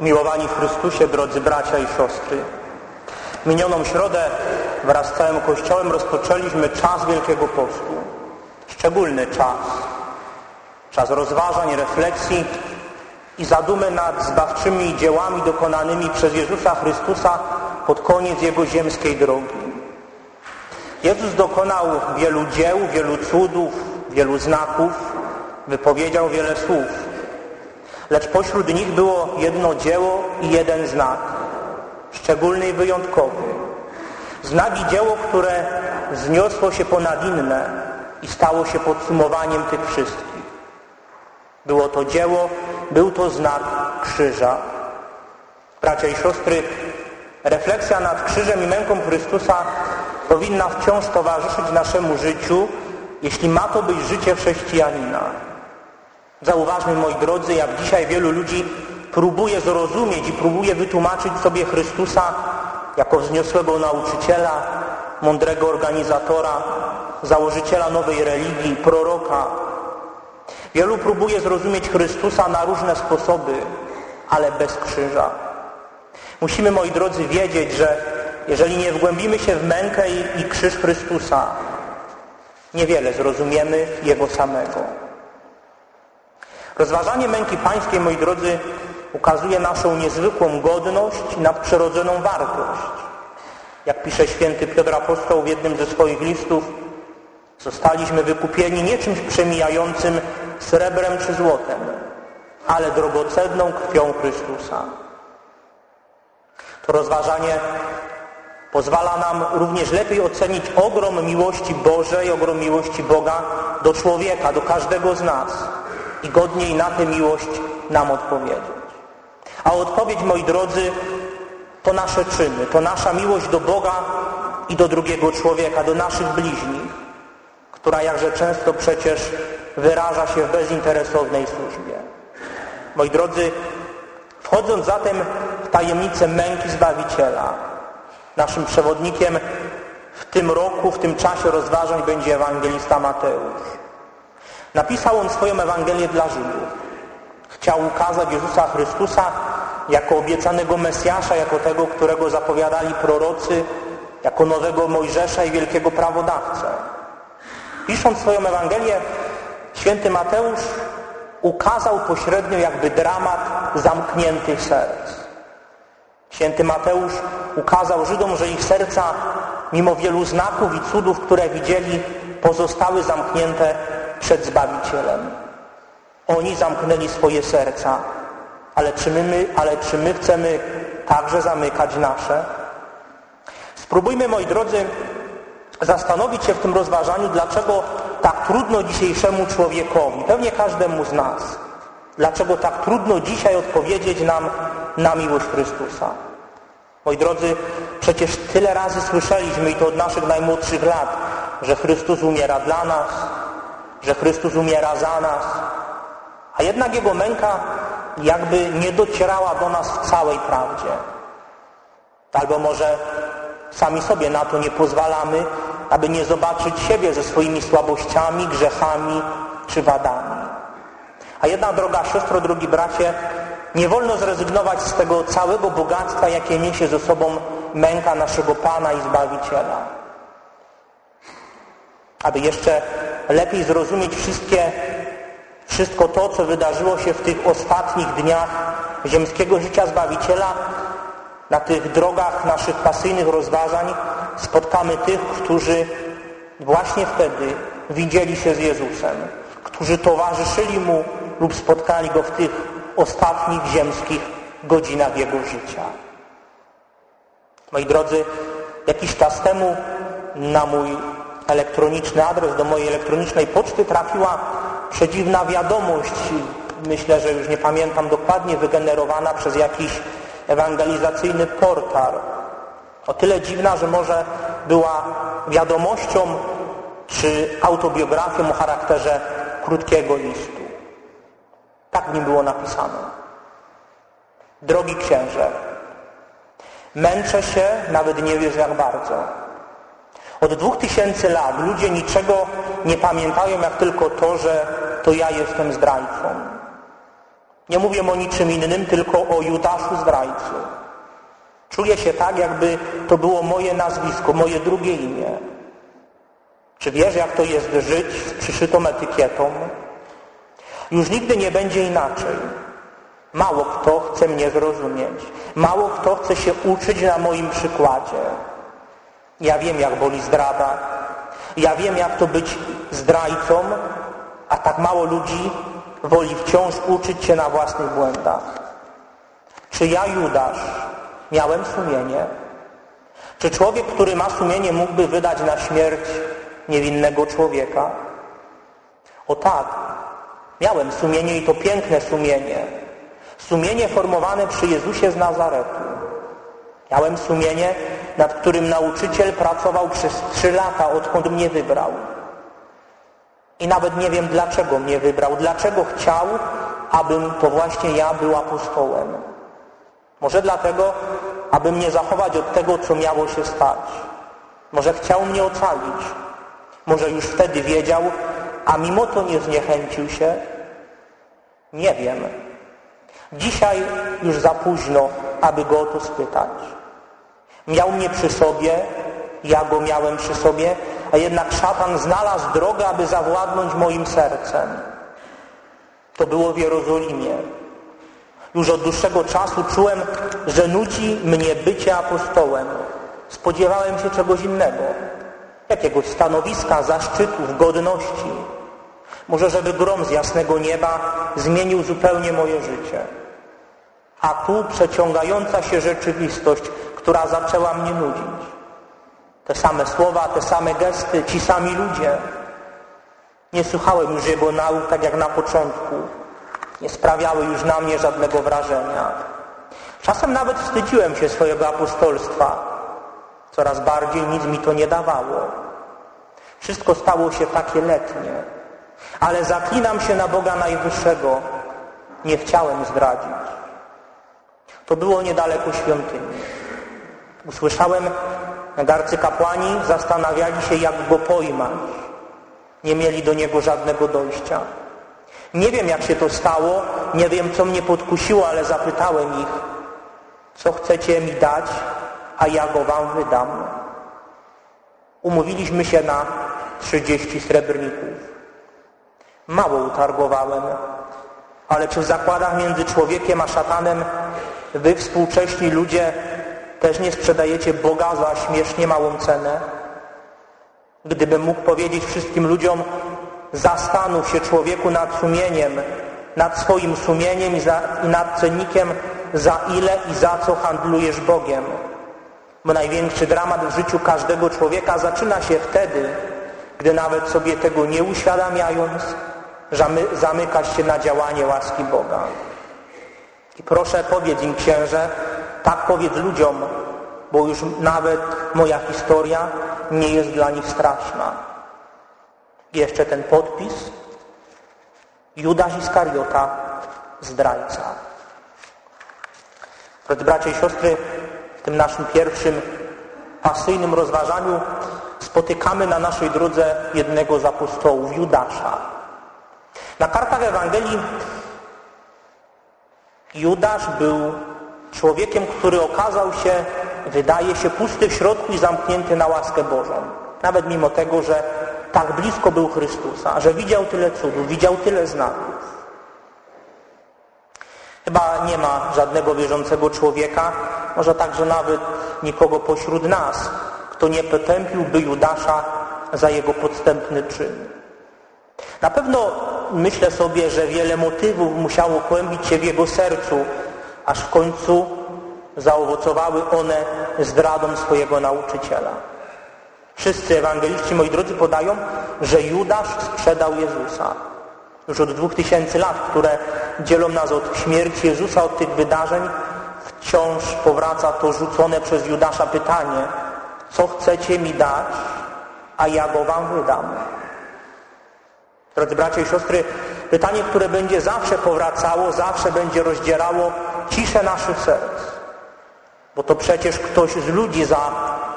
Miłowani Chrystusie, drodzy bracia i siostry, minioną środę wraz z całym Kościołem rozpoczęliśmy czas Wielkiego Postu. Szczególny czas. Czas rozważań, refleksji i zadumy nad zbawczymi dziełami dokonanymi przez Jezusa Chrystusa pod koniec Jego ziemskiej drogi. Jezus dokonał wielu dzieł, wielu cudów, wielu znaków, wypowiedział wiele słów. Lecz pośród nich było jedno dzieło i jeden znak, szczególny i wyjątkowy. Znak i dzieło, które wzniosło się ponad inne i stało się podsumowaniem tych wszystkich. Było to dzieło, był to znak krzyża. Bracia i siostry, refleksja nad krzyżem i męką Chrystusa powinna wciąż towarzyszyć naszemu życiu, jeśli ma to być życie chrześcijanina. Zauważmy, moi drodzy, jak dzisiaj wielu ludzi próbuje zrozumieć i próbuje wytłumaczyć sobie Chrystusa jako wzniosłego nauczyciela, mądrego organizatora, założyciela nowej religii, proroka. Wielu próbuje zrozumieć Chrystusa na różne sposoby, ale bez krzyża. Musimy, moi drodzy, wiedzieć, że jeżeli nie wgłębimy się w mękę i, krzyż Chrystusa, niewiele zrozumiemy Jego samego. Rozważanie męki pańskiej, moi drodzy, ukazuje naszą niezwykłą godność i nadprzyrodzoną wartość. Jak pisze święty Piotr Apostoł w jednym ze swoich listów, zostaliśmy wykupieni nie czymś przemijającym srebrem czy złotem, ale drogocenną krwią Chrystusa. To rozważanie pozwala nam również lepiej ocenić ogrom miłości Bożej, ogrom miłości Boga do człowieka, do każdego z nas i godniej na tę miłość nam odpowiedzieć. A odpowiedź, moi drodzy, to nasze czyny, to nasza miłość do Boga i do drugiego człowieka, do naszych bliźnich, która jakże często przecież wyraża się w bezinteresownej służbie. Moi drodzy, wchodząc zatem w tajemnicę męki Zbawiciela, naszym przewodnikiem w tym roku, w tym czasie rozważań będzie ewangelista Mateusz. Napisał on swoją Ewangelię dla Żydów. Chciał ukazać Jezusa Chrystusa jako obiecanego Mesjasza, jako tego, którego zapowiadali prorocy, jako nowego Mojżesza i wielkiego prawodawcę. Pisząc swoją Ewangelię, święty Mateusz ukazał pośrednio jakby dramat zamkniętych serc. Święty Mateusz ukazał Żydom, że ich serca, mimo wielu znaków i cudów, które widzieli, pozostały zamknięte przed Zbawicielem. Oni zamknęli swoje serca, ale czy my, ale czy my chcemy także zamykać nasze? Spróbujmy, moi drodzy, zastanowić się w tym rozważaniu, dlaczego tak trudno dzisiejszemu człowiekowi, pewnie każdemu z nas, dlaczego tak trudno dzisiaj odpowiedzieć nam na miłość Chrystusa. Moi drodzy, przecież tyle razy słyszeliśmy i to od naszych najmłodszych lat, że Chrystus umiera dla nas, że Chrystus umiera za nas, a jednak Jego męka jakby nie docierała do nas w całej prawdzie. Albo może sami sobie na to nie pozwalamy, aby nie zobaczyć siebie ze swoimi słabościami, grzechami czy wadami. A jedna droga siostro, drogi bracie, nie wolno zrezygnować z tego całego bogactwa, jakie niesie ze sobą męka naszego Pana i Zbawiciela. Aby jeszcze lepiej zrozumieć wszystkie, wszystko to, co wydarzyło się w tych ostatnich dniach ziemskiego życia Zbawiciela, na tych drogach naszych pasyjnych rozważań spotkamy tych, którzy właśnie wtedy widzieli się z Jezusem, którzy towarzyszyli Mu lub spotkali Go w tych ostatnich ziemskich godzinach Jego życia. Moi drodzy, jakiś czas temu na mój elektroniczny adres, do mojej elektronicznej poczty trafiła przedziwna wiadomość, myślę, że już nie pamiętam dokładnie, wygenerowana przez jakiś ewangelizacyjny portal. O tyle dziwna, że może była wiadomością czy autobiografią o charakterze krótkiego listu. Tak w nim było napisane. Drogi księże, męczę się, nawet nie wiesz jak bardzo. Od dwóch tysięcy lat ludzie niczego nie pamiętają, jak tylko to, że to ja jestem zdrajcą. Nie mówię o niczym innym, tylko o Judaszu zdrajcy. Czuję się tak, jakby to było moje nazwisko, moje drugie imię. Czy wiesz, jak to jest żyć z przyszytą etykietą? Już nigdy nie będzie inaczej. Mało kto chce mnie zrozumieć. Mało kto chce się uczyć na moim przykładzie. Ja wiem, jak boli zdrada. Ja wiem, jak to być zdrajcą, a tak mało ludzi woli wciąż uczyć się na własnych błędach. Czy ja, Judasz, miałem sumienie? Czy człowiek, który ma sumienie, mógłby wydać na śmierć niewinnego człowieka? O tak, miałem sumienie i to piękne sumienie. Sumienie formowane przy Jezusie z Nazaretu. Miałem sumienie, nad którym nauczyciel pracował przez trzy lata, odkąd mnie wybrał. I nawet nie wiem, dlaczego mnie wybrał, dlaczego chciał, abym to właśnie ja był apostołem. Może dlatego, aby mnie zachować od tego, co miało się stać. Może chciał mnie ocalić. Może już wtedy wiedział, a mimo to nie zniechęcił się. Nie wiem. Dzisiaj już za późno, aby go o to spytać. Miał mnie przy sobie, ja go miałem przy sobie, a jednak szatan znalazł drogę, aby zawładnąć moim sercem. To było w Jerozolimie. Już od dłuższego czasu czułem, że nudzi mnie bycie apostołem. Spodziewałem się czegoś innego. Jakiegoś stanowiska, zaszczytów, godności. Może żeby grom z jasnego nieba zmienił zupełnie moje życie. A tu przeciągająca się rzeczywistość, która zaczęła mnie nudzić. Te same słowa, te same gesty, ci sami ludzie. Nie słuchałem już jego nauk tak jak na początku. Nie sprawiały już na mnie żadnego wrażenia. Czasem nawet wstydziłem się swojego apostolstwa. Coraz bardziej nic mi to nie dawało. Wszystko stało się takie letnie. Ale zaklinam się na Boga Najwyższego. Nie chciałem zdradzić. To było niedaleko świątyni. Usłyszałem, jak arcykapłani zastanawiali się, jak go pojmać. Nie mieli do niego żadnego dojścia. Nie wiem, jak się to stało, nie wiem, co mnie podkusiło, ale zapytałem ich, co chcecie mi dać, a ja go wam wydam. Umówiliśmy się na 30 srebrników. Mało utargowałem, ale czy w zakładach między człowiekiem a szatanem wy współcześni ludzie też nie sprzedajecie Boga za śmiesznie małą cenę? Gdybym mógł powiedzieć wszystkim ludziom, zastanów się człowieku nad sumieniem, nad swoim sumieniem i, za, i nad cennikiem, za ile i za co handlujesz Bogiem. Bo największy dramat w życiu każdego człowieka zaczyna się wtedy, gdy nawet sobie tego nie uświadamiając, zamykasz się na działanie łaski Boga. I proszę powiedz im księże, tak powiedz ludziom, bo już nawet moja historia nie jest dla nich straszna. Jeszcze ten podpis. Judasz Iskariota, zdrajca. Drodzy bracia i siostry, w tym naszym pierwszym pasyjnym rozważaniu spotykamy na naszej drodze jednego z apostołów, Judasza. Na kartach Ewangelii Judasz był człowiekiem, który okazał się, wydaje się, pusty w środku i zamknięty na łaskę Bożą. Nawet mimo tego, że tak blisko był Chrystusa, że widział tyle cudów, widział tyle znaków. Chyba nie ma żadnego wierzącego człowieka, może także nawet nikogo pośród nas, kto nie potępiłby Judasza za jego podstępny czyn. Na pewno myślę sobie, że wiele motywów musiało kłębić się w jego sercu, aż w końcu zaowocowały one zdradą swojego nauczyciela. Wszyscy ewangeliści, moi drodzy, podają, że Judasz sprzedał Jezusa. Już od dwóch tysięcy lat, które dzielą nas od śmierci Jezusa, od tych wydarzeń, wciąż powraca to rzucone przez Judasza pytanie, co chcecie mi dać, a ja go wam wydam. Drodzy bracia i siostry, pytanie, które będzie zawsze powracało, zawsze będzie rozdzierało ciszę naszych serc. Bo to przecież ktoś z ludzi za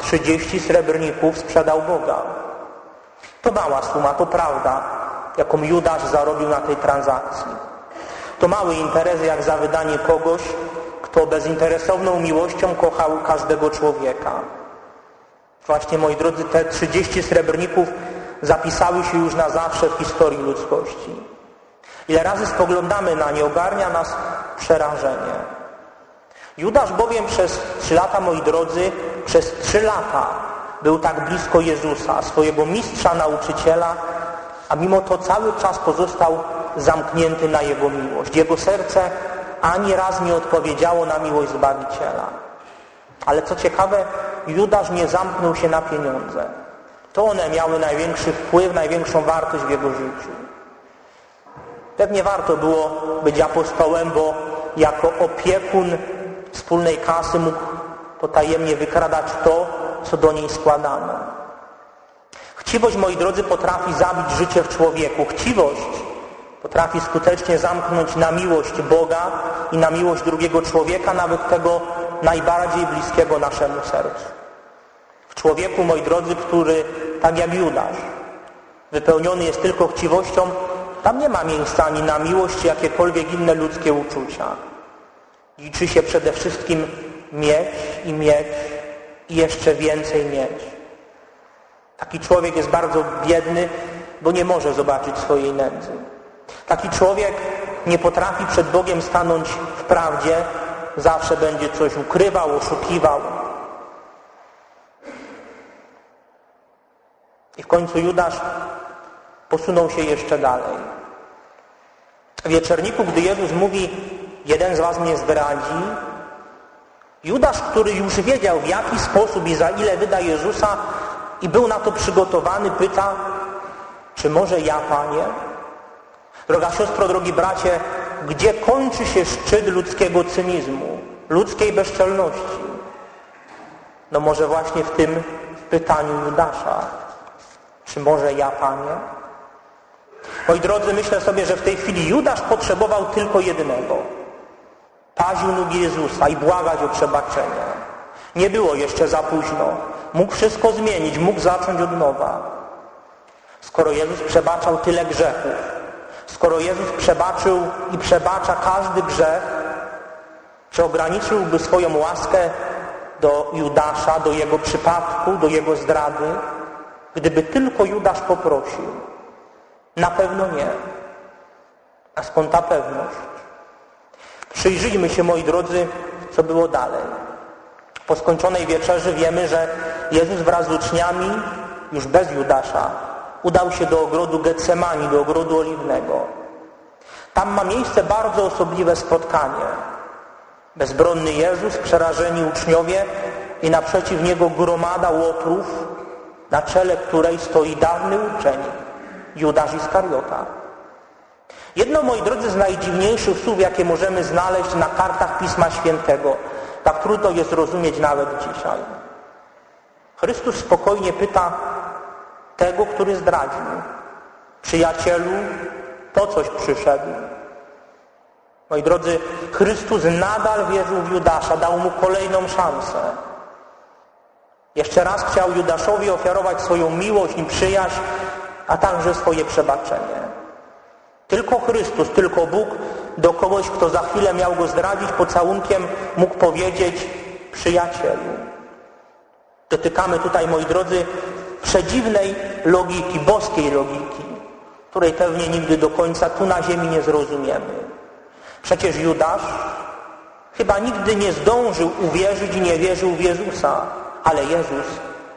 30 srebrników sprzedał Boga. To mała suma, to prawda, jaką Judasz zarobił na tej transakcji. to mały interes jak za wydanie kogoś, kto bezinteresowną miłością kochał każdego człowieka. Właśnie, moi drodzy, te 30 srebrników zapisały się już na zawsze w historii ludzkości. Ile razy spoglądamy na nie, ogarnia nas przerażenie. Judasz bowiem przez trzy lata, moi drodzy, przez trzy lata był tak blisko Jezusa, swojego mistrza, nauczyciela, a mimo to cały czas pozostał zamknięty na Jego miłość. Jego serce ani raz nie odpowiedziało na miłość Zbawiciela. Ale co ciekawe, Judasz nie zamknął się na pieniądze. To one miały największy wpływ, największą wartość w jego życiu. Pewnie warto było być apostołem, bo jako opiekun wspólnej kasy mógł potajemnie wykradać to, co do niej składano. Chciwość, moi drodzy, potrafi zabić życie w człowieku. Chciwość potrafi skutecznie zamknąć na miłość Boga i na miłość drugiego człowieka, nawet tego najbardziej bliskiego naszemu sercu. W człowieku, moi drodzy, który, tak jak Judasz, wypełniony jest tylko chciwością, tam nie ma miejsca ani na miłość, czy jakiekolwiek inne ludzkie uczucia. Liczy się przede wszystkim mieć i mieć i jeszcze więcej mieć. Taki człowiek jest bardzo biedny, bo nie może zobaczyć swojej nędzy. Taki człowiek nie potrafi przed Bogiem stanąć w prawdzie, zawsze będzie coś ukrywał, oszukiwał. I w końcu Judasz posunął się jeszcze dalej. W wieczorniku, gdy Jezus mówi, jeden z was mnie zdradzi, Judasz, który już wiedział w jaki sposób i za ile wyda Jezusa i był na to przygotowany, pyta, czy może ja, Panie? Droga siostro, drogi bracie, gdzie kończy się szczyt ludzkiego cynizmu, ludzkiej bezczelności? No może właśnie w tym pytaniu Judasza. Czy może ja, Panie? Moi drodzy, myślę sobie, że w tej chwili Judasz potrzebował tylko jednego. Paził nógi Jezusa i błagać o przebaczenie. Nie było jeszcze za późno. Mógł wszystko zmienić, mógł zacząć od nowa. Skoro Jezus przebaczał tyle grzechów, skoro Jezus przebaczył i przebacza każdy grzech, czy ograniczyłby swoją łaskę do Judasza, do jego przypadku, do jego zdrady, gdyby tylko Judasz poprosił? Na pewno nie. A skąd ta pewność? Przyjrzyjmy się, moi drodzy, co było dalej. Po skończonej wieczerzy wiemy, że Jezus wraz z uczniami, już bez Judasza, udał się do ogrodu Getsemani, do ogrodu oliwnego. Tam ma miejsce bardzo osobliwe spotkanie. Bezbronny Jezus, przerażeni uczniowie i naprzeciw Niego gromada łotrów, na czele której stoi dawny uczeń, Judasz Iskariota. Jedno, moi drodzy, z najdziwniejszych słów, jakie możemy znaleźć na kartach Pisma Świętego, tak trudno je zrozumieć nawet dzisiaj. Chrystus spokojnie pyta tego, który zdradził. Przyjacielu, po coś przyszedł. Moi drodzy, Chrystus nadal wierzył w Judasza, dał mu kolejną szansę. Jeszcze raz chciał Judaszowi ofiarować swoją miłość i przyjaźń, a także swoje przebaczenie. Tylko Chrystus, tylko Bóg do kogoś, kto za chwilę miał go zdradzić pocałunkiem, mógł powiedzieć przyjacielu. Dotykamy tutaj, moi drodzy, przedziwnej logiki, boskiej logiki, której pewnie nigdy do końca tu na ziemi nie zrozumiemy. Przecież Judasz chyba nigdy nie zdążył uwierzyć i nie wierzył w Jezusa, ale Jezus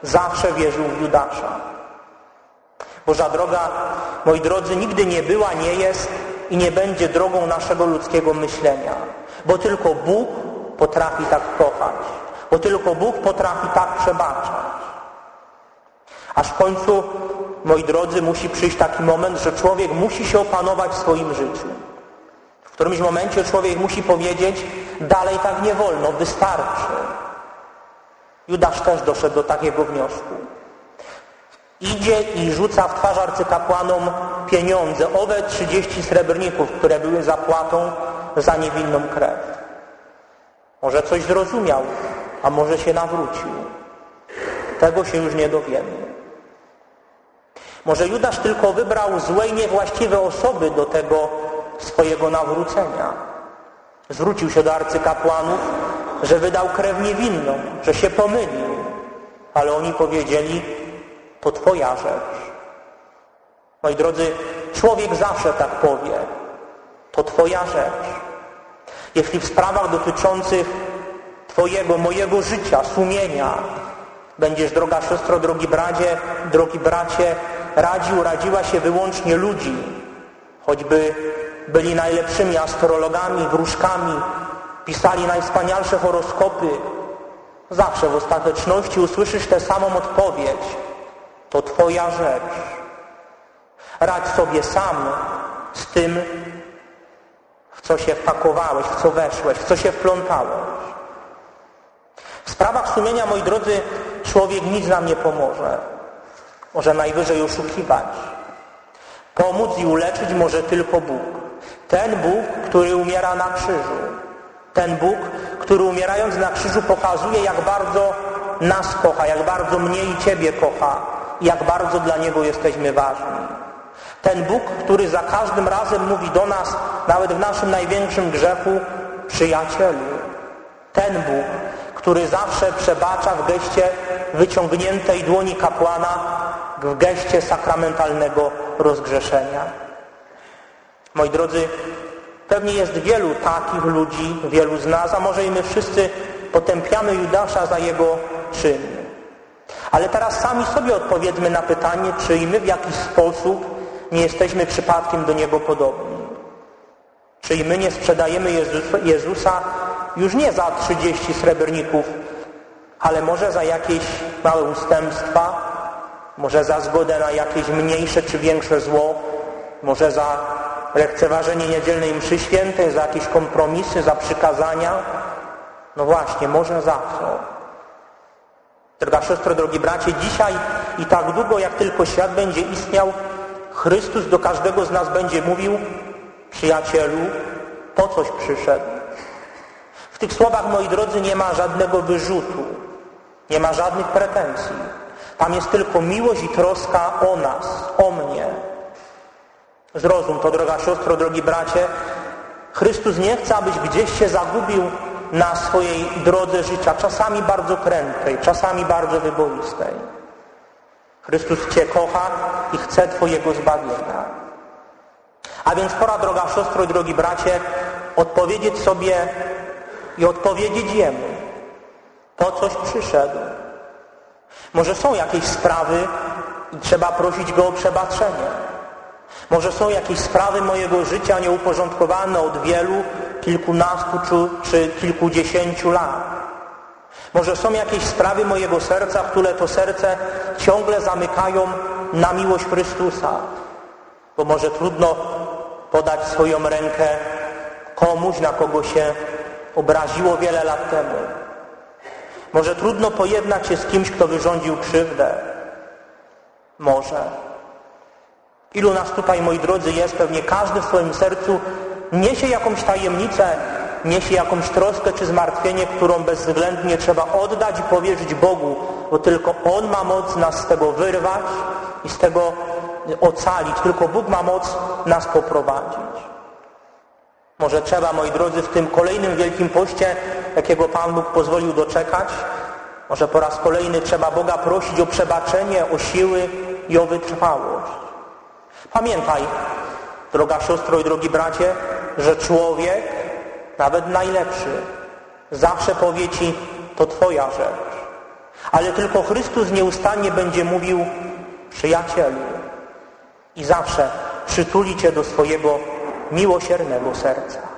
zawsze wierzył w Judasza. Boża droga, moi drodzy, nigdy nie była, nie jest i nie będzie drogą naszego ludzkiego myślenia. Bo tylko Bóg potrafi tak kochać. Bo tylko Bóg potrafi tak przebaczać. Aż w końcu, moi drodzy, musi przyjść taki moment, że człowiek musi się opanować w swoim życiu. W którymś momencie człowiek musi powiedzieć, dalej tak nie wolno, wystarczy. Judasz też doszedł do takiego wniosku. Idzie i rzuca w twarz arcykapłanom pieniądze, owe 30 srebrników, które były zapłatą za niewinną krew. Może coś zrozumiał, a może się nawrócił. Tego się już nie dowiemy. Może Judasz tylko wybrał złe i niewłaściwe osoby do tego swojego nawrócenia. Zwrócił się do arcykapłanów, że wydał krew niewinną, że się pomylił. Ale oni powiedzieli, to Twoja rzecz. Moi drodzy, człowiek zawsze tak powie. To Twoja rzecz. Jeśli w sprawach dotyczących Twojego, mojego życia, sumienia będziesz, droga siostro, drogi bracie, drogi bracie, radził, radziła się wyłącznie ludzi, choćby byli najlepszymi astrologami, wróżkami, pisali najwspanialsze horoskopy, zawsze w ostateczności usłyszysz tę samą odpowiedź. To Twoja rzecz. Radź sobie sam z tym, w co się wpakowałeś, w co weszłeś, w co się wplątałeś. W sprawach sumienia, moi drodzy, człowiek nic nam nie pomoże. Może najwyżej oszukiwać. Pomóc i uleczyć może tylko Bóg. Ten Bóg, który umiera na krzyżu. Ten Bóg, który umierając na krzyżu pokazuje, jak bardzo nas kocha, jak bardzo mnie i Ciebie kocha, jak bardzo dla Niego jesteśmy ważni. Ten Bóg, który za każdym razem mówi do nas, nawet w naszym największym grzechu, przyjacielu. Ten Bóg, który zawsze przebacza w geście wyciągniętej dłoni kapłana, w geście sakramentalnego rozgrzeszenia. Moi drodzy, pewnie jest wielu takich ludzi, wielu z nas, a może i my wszyscy potępiamy Judasza za jego czyn. Ale teraz sami sobie odpowiedzmy na pytanie, czy i my w jakiś sposób nie jesteśmy przypadkiem do Niego podobni. Czy i my nie sprzedajemy Jezusa już nie za 30 srebrników, ale może za jakieś małe ustępstwa, może za zgodę na jakieś mniejsze czy większe zło, może za lekceważenie niedzielnej mszy świętej, za jakieś kompromisy, za przykazania. No właśnie, może za co? Droga siostro, drogi bracie, dzisiaj i tak długo, jak tylko świat będzie istniał, Chrystus do każdego z nas będzie mówił, przyjacielu, po coś przyszedł. W tych słowach, moi drodzy, nie ma żadnego wyrzutu, nie ma żadnych pretensji. Tam jest tylko miłość i troska o nas, o mnie. Zrozum to, droga siostro, drogi bracie. Chrystus nie chce, abyś gdzieś się zagubił na swojej drodze życia, czasami bardzo krętej, czasami bardzo wyboistej. Chrystus Cię kocha i chce Twojego zbawienia. A więc pora, droga siostro drogi bracie, odpowiedzieć sobie i odpowiedzieć Jemu. Po coś przyszedł. Może są jakieś sprawy i trzeba prosić Go o przebaczenie. Może są jakieś sprawy mojego życia nieuporządkowane od wielu, kilkunastu czy, czy kilkudziesięciu lat. Może są jakieś sprawy mojego serca, które to serce ciągle zamykają na miłość Chrystusa. Bo może trudno podać swoją rękę komuś, na kogo się obraziło wiele lat temu. Może trudno pojednać się z kimś, kto wyrządził krzywdę. Może. Ilu nas tutaj, moi drodzy, jest? Pewnie każdy w swoim sercu niesie jakąś tajemnicę, niesie jakąś troskę czy zmartwienie, którą bezwzględnie trzeba oddać i powierzyć Bogu, bo tylko On ma moc nas z tego wyrwać i z tego ocalić. Tylko Bóg ma moc nas poprowadzić. Może trzeba, moi drodzy, w tym kolejnym Wielkim Poście, jakiego Pan Bóg pozwolił doczekać, może po raz kolejny trzeba Boga prosić o przebaczenie, o siły i o wytrwałość. Pamiętaj, droga siostro i drogi bracie, że człowiek, nawet najlepszy, zawsze powie Ci, to Twoja rzecz. Ale tylko Chrystus nieustannie będzie mówił, przyjacielu, i zawsze przytuli Cię do swojego miłosiernego serca.